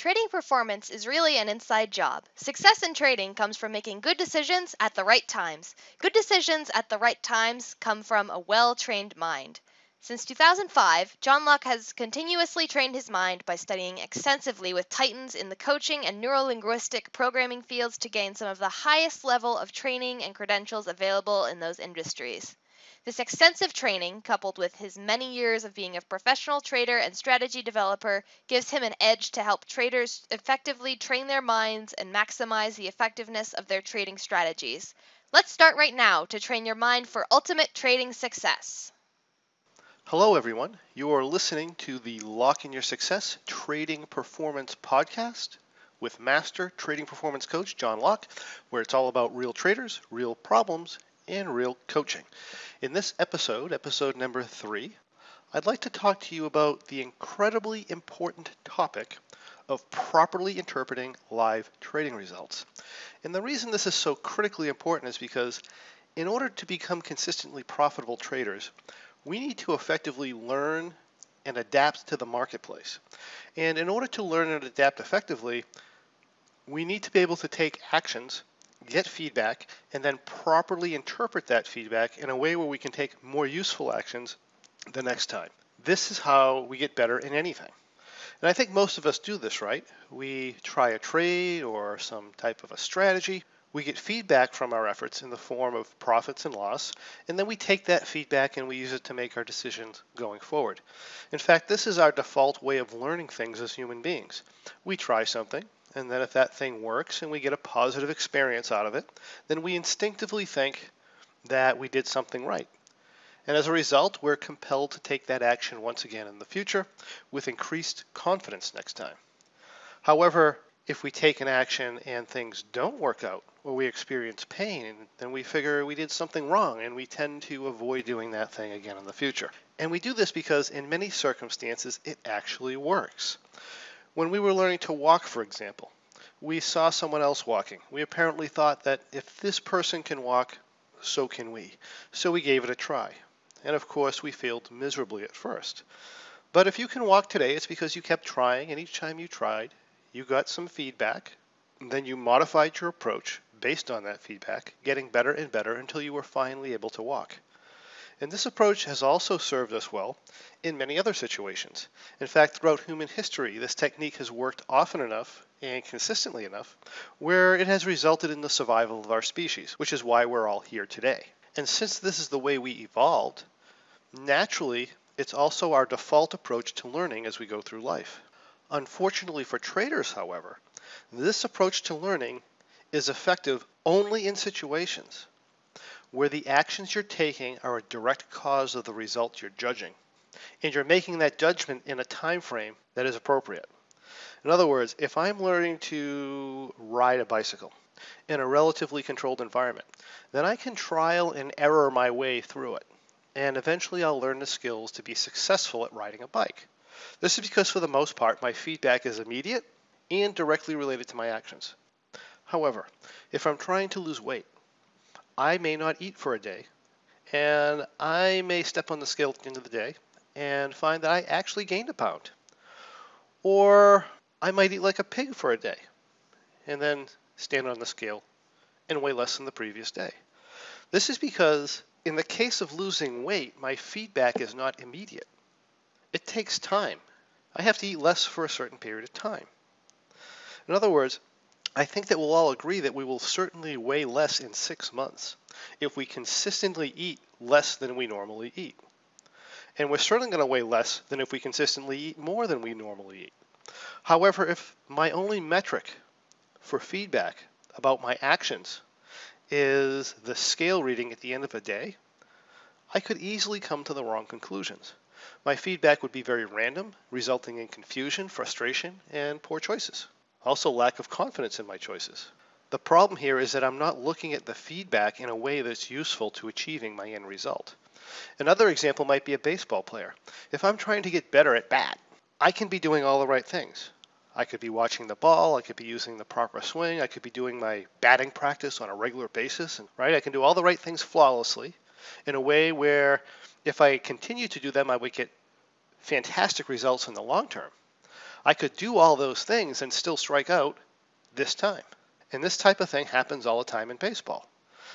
Trading performance is really an inside job. Success in trading comes from making good decisions at the right times. Good decisions at the right times come from a well trained mind. Since 2005, John Locke has continuously trained his mind by studying extensively with titans in the coaching and neurolinguistic programming fields to gain some of the highest level of training and credentials available in those industries. This extensive training, coupled with his many years of being a professional trader and strategy developer, gives him an edge to help traders effectively train their minds and maximize the effectiveness of their trading strategies. Let's start right now to train your mind for ultimate trading success. Hello, everyone. You are listening to the Locke in Your Success Trading Performance Podcast with Master Trading Performance Coach John Locke, where it's all about real traders, real problems, and real coaching. In this episode, episode number three, I'd like to talk to you about the incredibly important topic of properly interpreting live trading results. And the reason this is so critically important is because in order to become consistently profitable traders, we need to effectively learn and adapt to the marketplace. And in order to learn and adapt effectively, we need to be able to take actions get feedback, and then properly interpret that feedback in a way where we can take more useful actions the next time. This is how we get better in anything. And I think most of us do this, right? We try a trade or some type of a strategy. We get feedback from our efforts in the form of profits and loss, and then we take that feedback and we use it to make our decisions going forward. In fact, this is our default way of learning things as human beings. We try something, and then if that thing works and we get a positive experience out of it, then we instinctively think that we did something right. And as a result, we're compelled to take that action once again in the future with increased confidence next time. However, if we take an action and things don't work out, or we experience pain, then we figure we did something wrong and we tend to avoid doing that thing again in the future. And we do this because in many circumstances it actually works. When we were learning to walk, for example, we saw someone else walking. We apparently thought that if this person can walk, so can we. So we gave it a try. And of course, we failed miserably at first. But if you can walk today, it's because you kept trying, and each time you tried, you got some feedback, then you modified your approach based on that feedback, getting better and better until you were finally able to walk. And this approach has also served us well in many other situations. In fact, throughout human history, this technique has worked often enough and consistently enough where it has resulted in the survival of our species, which is why we're all here today. And since this is the way we evolved, naturally, it's also our default approach to learning as we go through life. Unfortunately for traders, however, this approach to learning is effective only in situations where the actions you're taking are a direct cause of the result you're judging, and you're making that judgment in a time frame that is appropriate. In other words, if I'm learning to ride a bicycle in a relatively controlled environment, then I can trial and error my way through it, and eventually I'll learn the skills to be successful at riding a bike. This is because, for the most part, my feedback is immediate and directly related to my actions. However, if I'm trying to lose weight, I may not eat for a day, and I may step on the scale at the end of the day and find that I actually gained a pound. Or I might eat like a pig for a day and then stand on the scale and weigh less than the previous day. This is because in the case of losing weight, my feedback is not immediate. It takes time. I have to eat less for a certain period of time. In other words, I think that we'll all agree that we will certainly weigh less in six months if we consistently eat less than we normally eat. And we're certainly going to weigh less than if we consistently eat more than we normally eat. However, if my only metric for feedback about my actions is the scale reading at the end of a day, I could easily come to the wrong conclusions. My feedback would be very random, resulting in confusion, frustration, and poor choices also lack of confidence in my choices. The problem here is that I'm not looking at the feedback in a way that's useful to achieving my end result. Another example might be a baseball player. If I'm trying to get better at bat, I can be doing all the right things. I could be watching the ball, I could be using the proper swing, I could be doing my batting practice on a regular basis, and right, I can do all the right things flawlessly in a way where if I continue to do them, I would get fantastic results in the long term. I could do all those things and still strike out this time. And this type of thing happens all the time in baseball.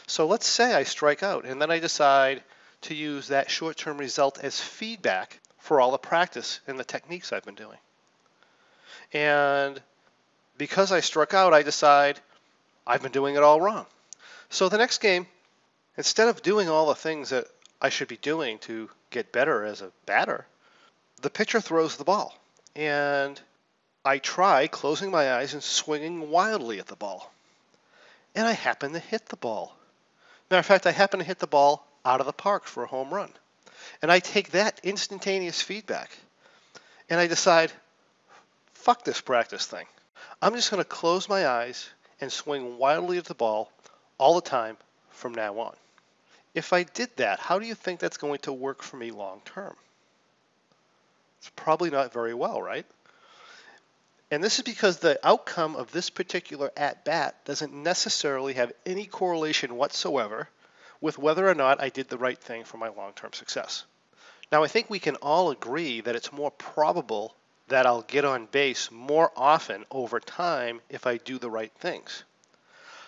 So let's say I strike out and then I decide to use that short term result as feedback for all the practice and the techniques I've been doing. And because I struck out, I decide I've been doing it all wrong. So the next game, instead of doing all the things that I should be doing to get better as a batter, the pitcher throws the ball. And I try closing my eyes and swinging wildly at the ball. And I happen to hit the ball. Matter of fact, I happen to hit the ball out of the park for a home run. And I take that instantaneous feedback and I decide, fuck this practice thing. I'm just going to close my eyes and swing wildly at the ball all the time from now on. If I did that, how do you think that's going to work for me long term? It's probably not very well, right? And this is because the outcome of this particular at bat doesn't necessarily have any correlation whatsoever with whether or not I did the right thing for my long term success. Now, I think we can all agree that it's more probable that I'll get on base more often over time if I do the right things.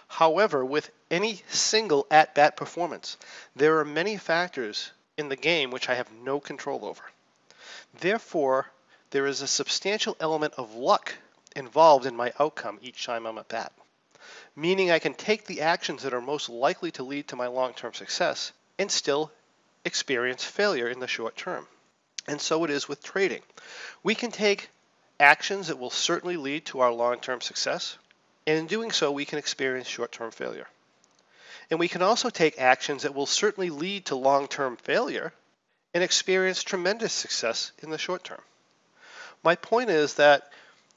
However, with any single at bat performance, there are many factors in the game which I have no control over. Therefore, there is a substantial element of luck involved in my outcome each time I'm at bat, meaning I can take the actions that are most likely to lead to my long term success and still experience failure in the short term. And so it is with trading. We can take actions that will certainly lead to our long term success, and in doing so, we can experience short term failure. And we can also take actions that will certainly lead to long term failure and experience tremendous success in the short term. My point is that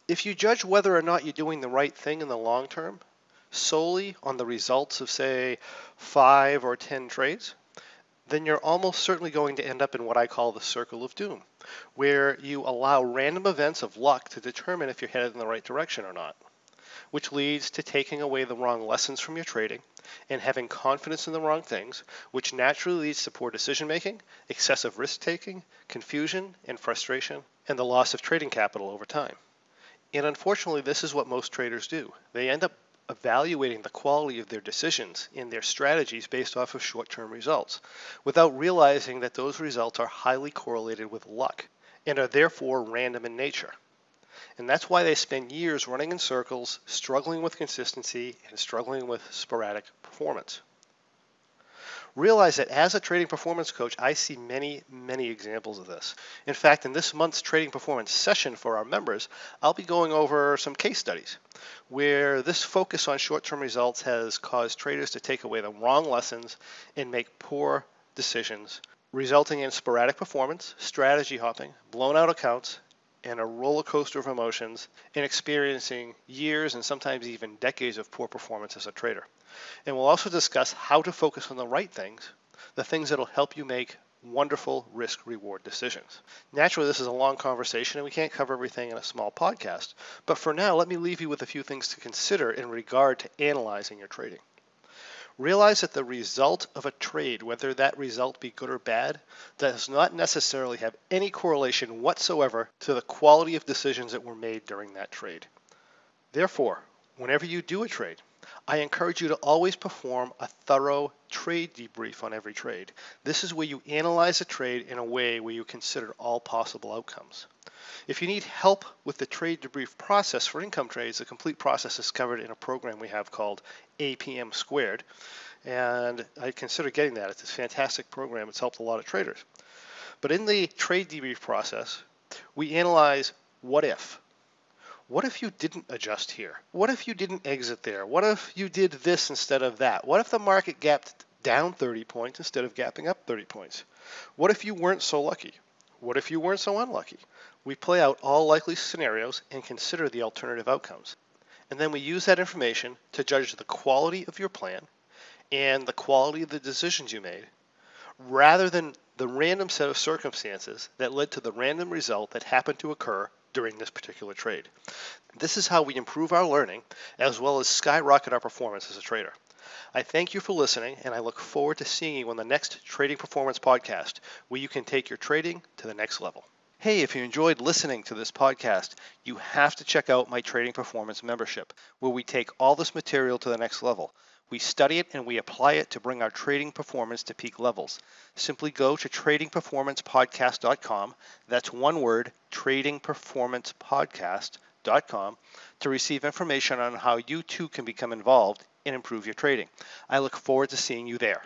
if you judge whether or not you're doing the right thing in the long term solely on the results of, say, five or 10 trades, then you're almost certainly going to end up in what I call the circle of doom, where you allow random events of luck to determine if you're headed in the right direction or not, which leads to taking away the wrong lessons from your trading and having confidence in the wrong things, which naturally leads to poor decision making, excessive risk taking, confusion and frustration, and the loss of trading capital over time. And unfortunately, this is what most traders do. They end up evaluating the quality of their decisions and their strategies based off of short term results without realizing that those results are highly correlated with luck and are therefore random in nature. And that's why they spend years running in circles, struggling with consistency and struggling with sporadic performance realize that as a trading performance coach, I see many, many examples of this. In fact, in this month's trading performance session for our members, I'll be going over some case studies where this focus on short term results has caused traders to take away the wrong lessons and make poor decisions, resulting in sporadic performance, strategy hopping, blown out accounts, and a roller coaster of emotions and experiencing years and sometimes even decades of poor performance as a trader. And we'll also discuss how to focus on the right things, the things that'll help you make wonderful risk reward decisions. Naturally, this is a long conversation and we can't cover everything in a small podcast, but for now, let me leave you with a few things to consider in regard to analyzing your trading. Realize that the result of a trade, whether that result be good or bad, does not necessarily have any correlation whatsoever to the quality of decisions that were made during that trade. Therefore, whenever you do a trade, I encourage you to always perform a thorough trade debrief on every trade. This is where you analyze a trade in a way where you consider all possible outcomes. If you need help with the trade debrief process for income trades, the complete process is covered in a program we have called APM Squared. And I consider getting that. It's a fantastic program. It's helped a lot of traders. But in the trade debrief process, we analyze what if. What if you didn't adjust here? What if you didn't exit there? What if you did this instead of that? What if the market gapped down 30 points instead of gapping up 30 points? What if you weren't so lucky? What if you weren't so unlucky? We play out all likely scenarios and consider the alternative outcomes. And then we use that information to judge the quality of your plan and the quality of the decisions you made, rather than the random set of circumstances that led to the random result that happened to occur during this particular trade. This is how we improve our learning as well as skyrocket our performance as a trader. I thank you for listening, and I look forward to seeing you on the next Trading Performance Podcast, where you can take your trading to the next level. Hey, if you enjoyed listening to this podcast, you have to check out my Trading Performance membership, where we take all this material to the next level. We study it and we apply it to bring our trading performance to peak levels. Simply go to tradingperformancepodcast.com. That's one word, tradingperformancepodcast.com, to receive information on how you too can become involved and improve your trading. I look forward to seeing you there.